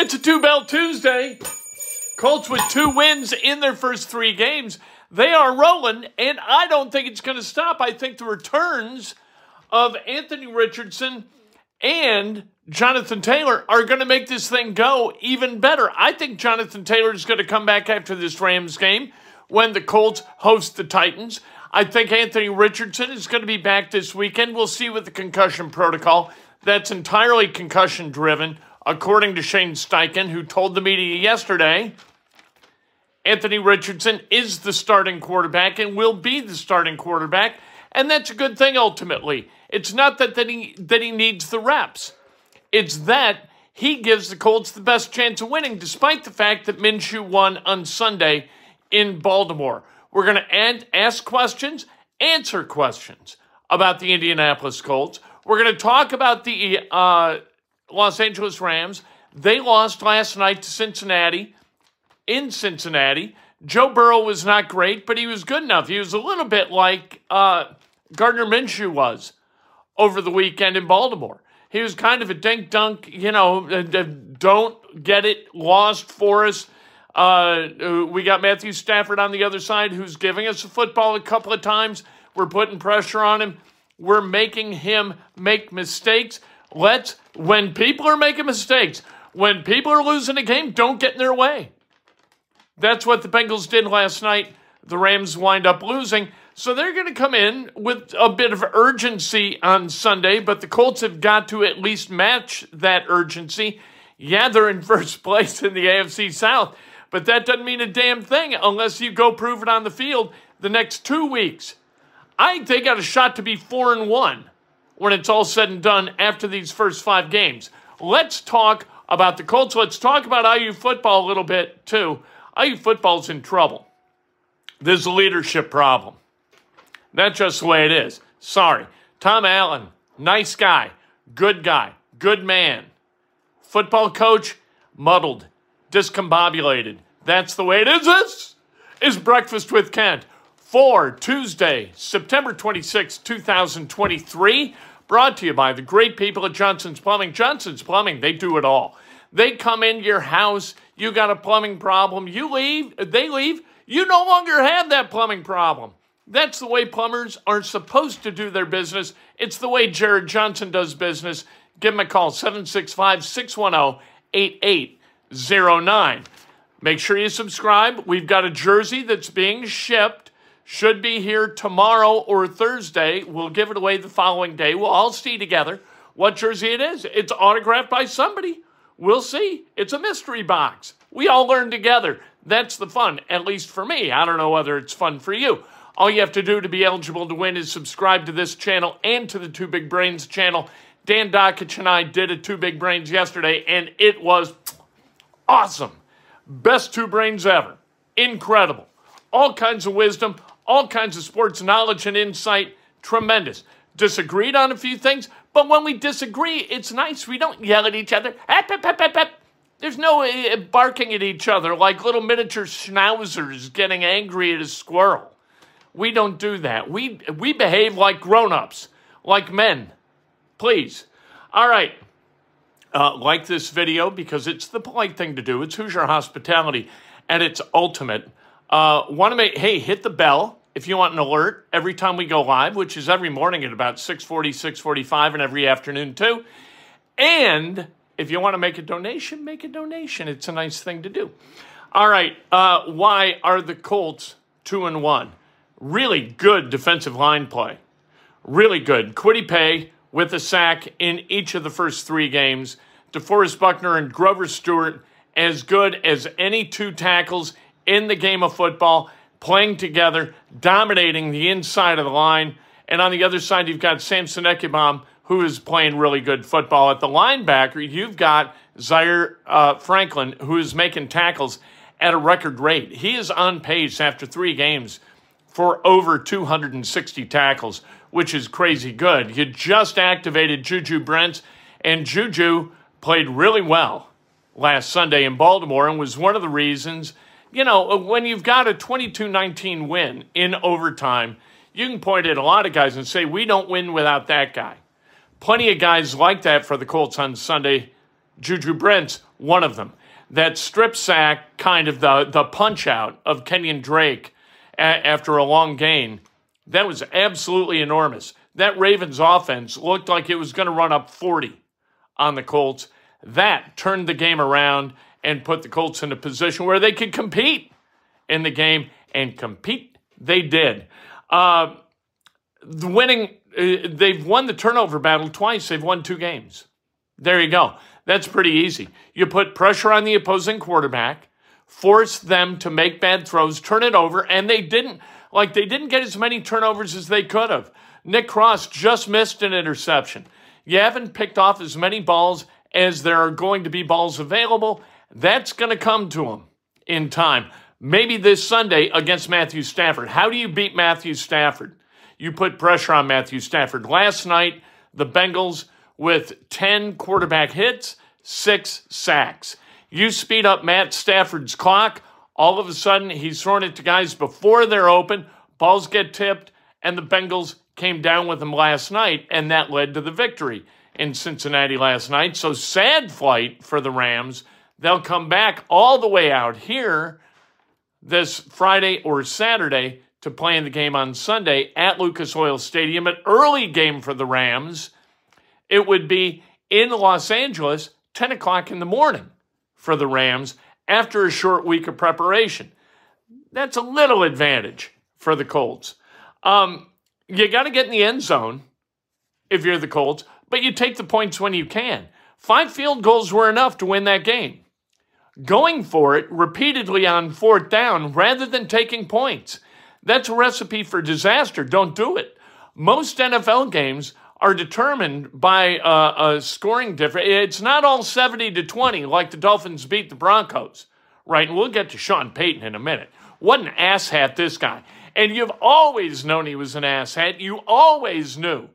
It's a two bell Tuesday. Colts with two wins in their first three games. They are rolling, and I don't think it's going to stop. I think the returns of Anthony Richardson and Jonathan Taylor are going to make this thing go even better. I think Jonathan Taylor is going to come back after this Rams game when the Colts host the Titans. I think Anthony Richardson is going to be back this weekend. We'll see with the concussion protocol. That's entirely concussion driven, according to Shane Steichen, who told the media yesterday Anthony Richardson is the starting quarterback and will be the starting quarterback. And that's a good thing ultimately. It's not that, that, he, that he needs the reps, it's that he gives the Colts the best chance of winning, despite the fact that Minshew won on Sunday in Baltimore. We're going to ask questions, answer questions about the Indianapolis Colts. We're going to talk about the uh, Los Angeles Rams. They lost last night to Cincinnati in Cincinnati. Joe Burrow was not great, but he was good enough. He was a little bit like uh, Gardner Minshew was over the weekend in Baltimore. He was kind of a dink dunk, you know, uh, don't get it lost for us. Uh, we got Matthew Stafford on the other side who's giving us a football a couple of times. We're putting pressure on him. We're making him make mistakes. Let's, when people are making mistakes, when people are losing a game, don't get in their way. That's what the Bengals did last night. The Rams wind up losing. So they're going to come in with a bit of urgency on Sunday, but the Colts have got to at least match that urgency. Yeah, they're in first place in the AFC South, but that doesn't mean a damn thing unless you go prove it on the field the next two weeks. I think they got a shot to be four and one when it's all said and done after these first five games. Let's talk about the Colts. Let's talk about IU football a little bit too. IU football's in trouble. There's a leadership problem. That's just the way it is. Sorry. Tom Allen, nice guy, good guy, good man. Football coach, muddled, discombobulated. That's the way it is. This is Breakfast with Kent for Tuesday, September 26, 2023. Brought to you by the great people at Johnson's Plumbing. Johnson's Plumbing, they do it all. They come into your house, you got a plumbing problem, you leave, they leave, you no longer have that plumbing problem. That's the way plumbers are supposed to do their business. It's the way Jared Johnson does business. Give him a call, 765 610 8809. Make sure you subscribe. We've got a jersey that's being shipped. Should be here tomorrow or Thursday. We'll give it away the following day. We'll all see together what jersey it is. It's autographed by somebody. We'll see. It's a mystery box. We all learn together. That's the fun, at least for me. I don't know whether it's fun for you. All you have to do to be eligible to win is subscribe to this channel and to the Two Big Brains channel. Dan Dakich and I did a Two Big Brains yesterday, and it was awesome. Best two brains ever. Incredible. All kinds of wisdom, all kinds of sports knowledge and insight. Tremendous. Disagreed on a few things, but when we disagree, it's nice. We don't yell at each other. There's no uh, barking at each other like little miniature schnauzers getting angry at a squirrel. We don't do that. We, we behave like grown ups, like men. Please. All right. Uh, like this video because it's the polite thing to do. It's Hoosier Hospitality at its ultimate. Uh, Want to make, hey, hit the bell if you want an alert every time we go live, which is every morning at about 640, 645, and every afternoon too. And if you want to make a donation, make a donation. It's a nice thing to do. All right. Uh, why are the Colts two and one? Really good defensive line play. Really good. Kwity Paye with a sack in each of the first three games. DeForest Buckner and Grover Stewart as good as any two tackles in the game of football, playing together, dominating the inside of the line. And on the other side, you've got Samson Ebukam, who is playing really good football. At the linebacker, you've got Zaire uh, Franklin, who is making tackles at a record rate. He is on pace after three games for over 260 tackles, which is crazy good. You just activated Juju Brents, and Juju played really well last Sunday in Baltimore and was one of the reasons, you know, when you've got a 22 19 win in overtime, you can point at a lot of guys and say, we don't win without that guy. Plenty of guys like that for the Colts on Sunday Juju Brents, one of them. That strip sack, kind of the, the punch out of Kenyon Drake a- after a long gain, that was absolutely enormous. That Ravens offense looked like it was going to run up 40 on the Colts. That turned the game around and put the Colts in a position where they could compete in the game, and compete they did. Uh, the winning, uh, they've won the turnover battle twice. They've won two games. There you go. That's pretty easy. You put pressure on the opposing quarterback, force them to make bad throws, turn it over, and they didn't. Like they didn't get as many turnovers as they could have. Nick Cross just missed an interception. You haven't picked off as many balls as there are going to be balls available. That's going to come to him in time. Maybe this Sunday against Matthew Stafford. How do you beat Matthew Stafford? You put pressure on Matthew Stafford. Last night, the Bengals with 10 quarterback hits, six sacks. You speed up Matt Stafford's clock, all of a sudden he's throwing it to guys before they're open, balls get tipped, and the Bengals came down with him last night, and that led to the victory in Cincinnati last night. So sad flight for the Rams. They'll come back all the way out here this Friday or Saturday to play in the game on Sunday at Lucas Oil Stadium, an early game for the Rams. It would be in Los Angeles, 10 o'clock in the morning for the Rams after a short week of preparation. That's a little advantage for the Colts. Um, you got to get in the end zone if you're the Colts, but you take the points when you can. Five field goals were enough to win that game. Going for it repeatedly on fourth down rather than taking points. That's a recipe for disaster. Don't do it. Most NFL games are determined by uh, a scoring difference. It's not all 70 to 20 like the Dolphins beat the Broncos, right? And we'll get to Sean Payton in a minute. What an asshat this guy. And you've always known he was an asshat. You always knew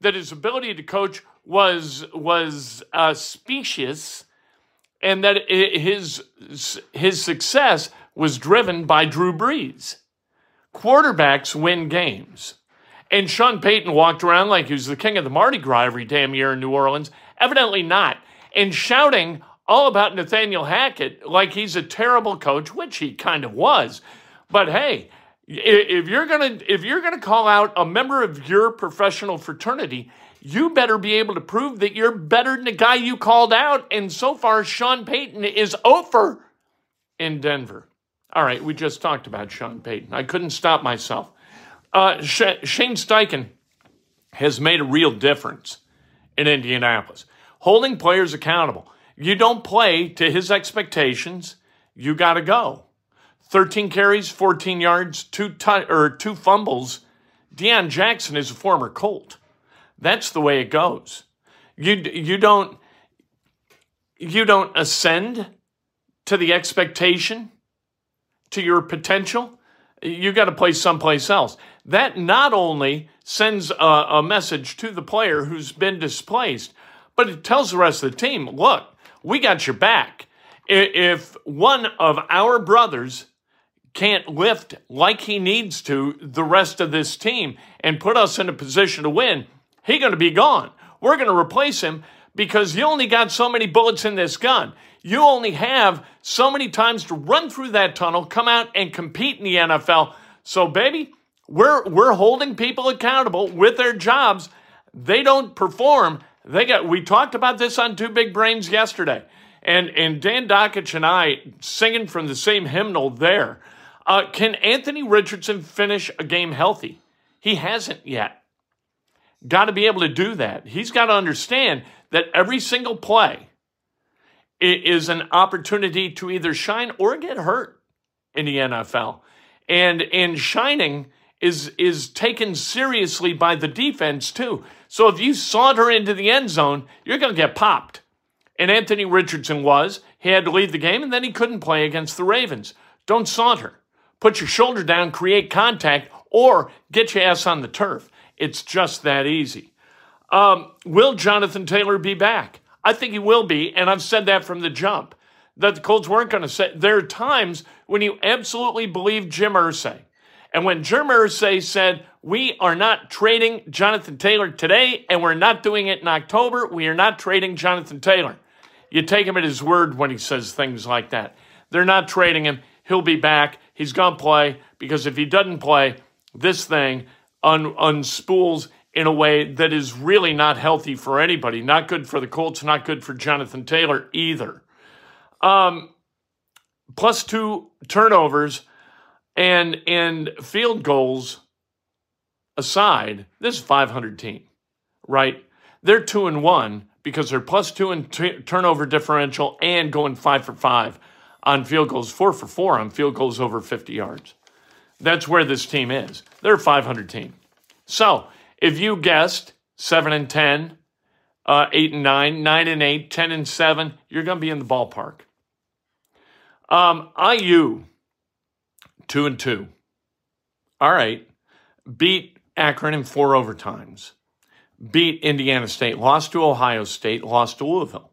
that his ability to coach was was uh, specious, and that his his success was driven by Drew Brees. Quarterbacks win games. And Sean Payton walked around like he was the king of the Mardi Gras every damn year in New Orleans. Evidently not. And shouting all about Nathaniel Hackett like he's a terrible coach, which he kind of was. But hey, if you're gonna if you're gonna call out a member of your professional fraternity, you better be able to prove that you're better than the guy you called out. And so far, Sean Payton is over in Denver. All right, we just talked about Sean Payton. I couldn't stop myself. Uh, Shane Steichen has made a real difference in Indianapolis, holding players accountable. You don't play to his expectations, you got to go. 13 carries, 14 yards, two t- or two fumbles. Deon Jackson is a former Colt. That's the way it goes. You you don't you don't ascend to the expectation, to your potential. You got to play someplace else. That not only sends a, a message to the player who's been displaced, but it tells the rest of the team, look, we got your back. If one of our brothers can't lift like he needs to the rest of this team and put us in a position to win, he's going to be gone. We're going to replace him because you only got so many bullets in this gun. You only have so many times to run through that tunnel, come out and compete in the NFL. So, baby, we're we're holding people accountable with their jobs. They don't perform. They got. We talked about this on Two Big Brains yesterday, and and Dan Dakich and I singing from the same hymnal there. Uh, can Anthony Richardson finish a game healthy? He hasn't yet. Got to be able to do that. He's got to understand that every single play is an opportunity to either shine or get hurt in the NFL. And and shining is is taken seriously by the defense too. So if you saunter into the end zone, you're going to get popped. And Anthony Richardson was. He had to leave the game and then he couldn't play against the Ravens. Don't saunter put your shoulder down, create contact, or get your ass on the turf. It's just that easy. Um, will Jonathan Taylor be back? I think he will be, and I've said that from the jump. That the Colts weren't going to say. There are times when you absolutely believe Jim Irsay. And when Jim Irsay said, we are not trading Jonathan Taylor today, and we're not doing it in October, we are not trading Jonathan Taylor. You take him at his word when he says things like that. They're not trading him. He'll be back. He's going to play because if he doesn't play, this thing un- unspools in a way that is really not healthy for anybody. Not good for the Colts, not good for Jonathan Taylor either. Um, plus two turnovers and and field goals aside, this is 500 team, right? They're two and one because they're plus two in t- turnover differential and going five for five on field goals, four for four on field goals over 50 yards. That's where this team is. They're a 500 team. So if you guessed seven and 10, uh, eight and nine, nine and eight, 10 and seven, you're going to be in the ballpark. Um, IU, two and two. All right. Beat Akron in four overtimes. Beat Indiana State, lost to Ohio State, lost to Louisville.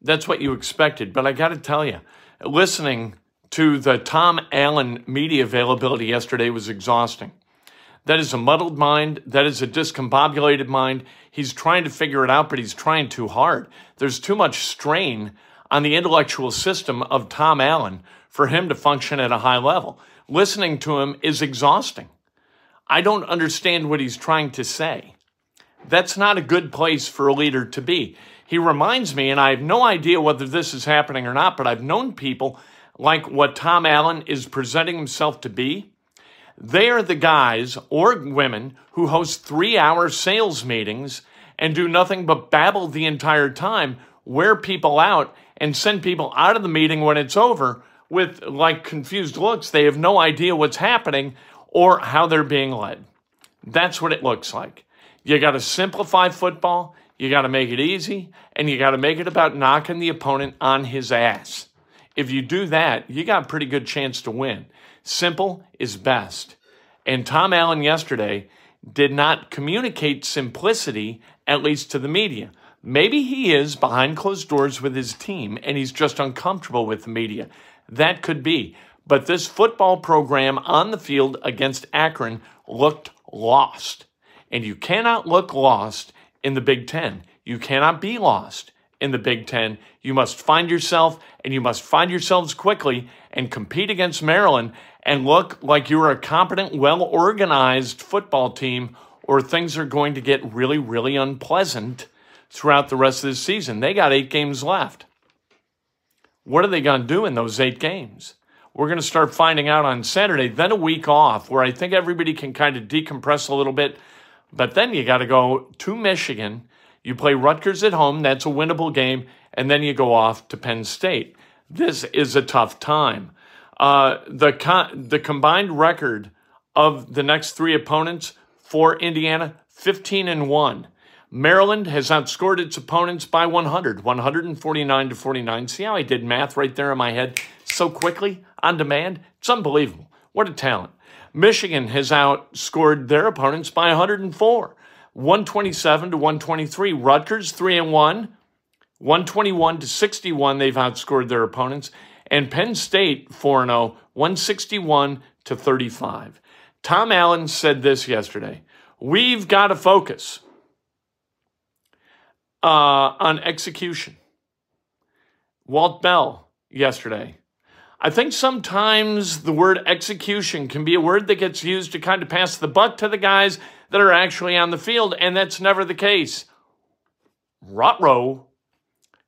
That's what you expected. But I got to tell you, listening to the Tom Allen media availability yesterday was exhausting. That is a muddled mind. That is a discombobulated mind. He's trying to figure it out, but he's trying too hard. There's too much strain on the intellectual system of Tom Allen for him to function at a high level. Listening to him is exhausting. I don't understand what he's trying to say. That's not a good place for a leader to be. He reminds me, and I have no idea whether this is happening or not, but I've known people like what Tom Allen is presenting himself to be. They are the guys or women who host three hour sales meetings and do nothing but babble the entire time, wear people out, and send people out of the meeting when it's over with like confused looks. They have no idea what's happening or how they're being led. That's what it looks like. You got to simplify football, you got to make it easy, and you got to make it about knocking the opponent on his ass. If you do that, you got a pretty good chance to win. Simple is best. And Tom Allen yesterday did not communicate simplicity, at least to the media. Maybe he is behind closed doors with his team and he's just uncomfortable with the media. That could be. But this football program on the field against Akron looked lost. And you cannot look lost in the Big Ten. You cannot be lost in the Big Ten. You must find yourself and you must find yourselves quickly and compete against Maryland and look like you're a competent, well organized football team, or things are going to get really, really unpleasant throughout the rest of the season. They got eight games left. What are they going to do in those eight games? We're going to start finding out on Saturday, then a week off where I think everybody can kind of decompress a little bit. But then you got to go to Michigan. You play Rutgers at home. That's a winnable game. And then you go off to Penn State. This is a tough time. Uh, the, the combined record of the next three opponents for Indiana 15 and 1. Maryland has outscored its opponents by 100, 149 to 49. See how I did math right there in my head so quickly on demand? It's unbelievable. What a talent. Michigan has outscored their opponents by 104, 127 to 123. Rutgers 3 and 1, 121 to 61. They've outscored their opponents. And Penn State 4 0, 161 to 35. Tom Allen said this yesterday. We've got to focus uh, on execution. Walt Bell yesterday. I think sometimes the word execution can be a word that gets used to kind of pass the buck to the guys that are actually on the field, and that's never the case. Rotro,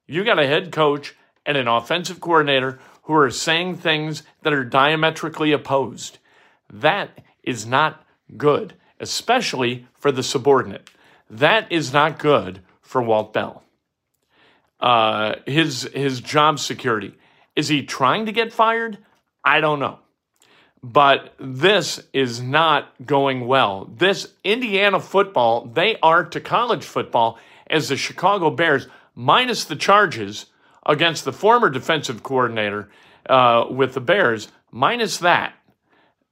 you got a head coach and an offensive coordinator who are saying things that are diametrically opposed. That is not good, especially for the subordinate. That is not good for Walt Bell. Uh, his his job security is he trying to get fired? I don't know, but this is not going well. This Indiana football they are to college football as the Chicago Bears minus the charges against the former defensive coordinator uh, with the Bears minus that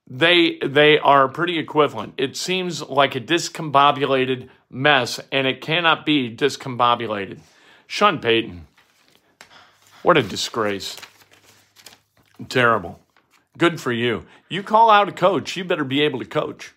they they are pretty equivalent. It seems like a discombobulated mess, and it cannot be discombobulated. Sean Payton, what a disgrace. Terrible. Good for you. You call out a coach, you better be able to coach.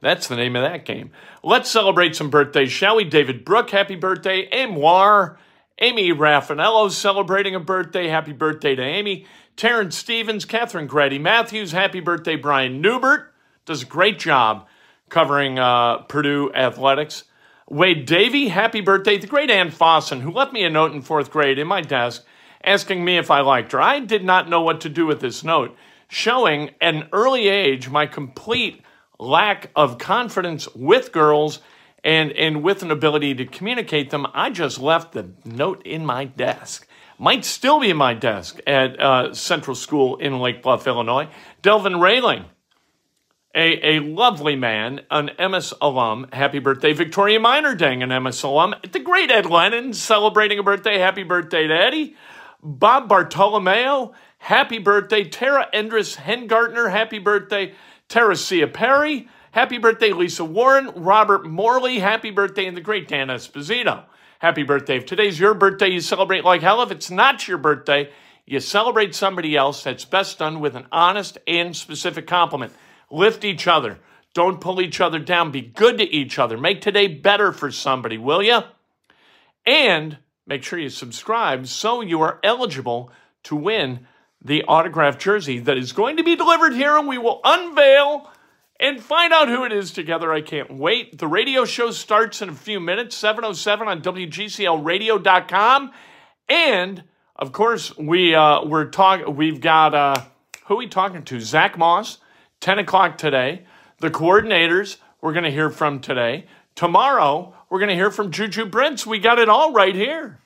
That's the name of that game. Let's celebrate some birthdays, shall we? David Brook, happy birthday. Amoir Amy Raffanello celebrating a birthday. Happy birthday to Amy. Terrence Stevens, Catherine Grady Matthews. Happy birthday, Brian Newbert. Does a great job covering uh, Purdue athletics. Wade Davey, happy birthday. The great Ann Fossen, who left me a note in fourth grade in my desk asking me if I liked her. I did not know what to do with this note, showing an early age my complete lack of confidence with girls and, and with an ability to communicate them. I just left the note in my desk. Might still be in my desk at uh, Central School in Lake Bluff, Illinois. Delvin Railing, a, a lovely man, an Emmis alum. Happy birthday, Victoria Minerding, an Emmis alum. The great Ed Lennon celebrating a birthday. Happy birthday to Eddie. Bob Bartolomeo, happy birthday. Tara Endris Hengartner, happy birthday. Teresia Perry, happy birthday. Lisa Warren, Robert Morley, happy birthday. And the great Dan Esposito, happy birthday. If today's your birthday, you celebrate like hell. If it's not your birthday, you celebrate somebody else. That's best done with an honest and specific compliment. Lift each other. Don't pull each other down. Be good to each other. Make today better for somebody, will you? And make sure you subscribe so you are eligible to win the autographed jersey that is going to be delivered here and we will unveil and find out who it is together. I can't wait. The radio show starts in a few minutes, 707 on WGCLradio.com. And of course, we uh, we're talking. We've got uh, who are we talking to? Zach Moss, 10 o'clock today. The coordinators we're going to hear from today. Tomorrow, we're going to hear from Juju Brents. We got it all right here.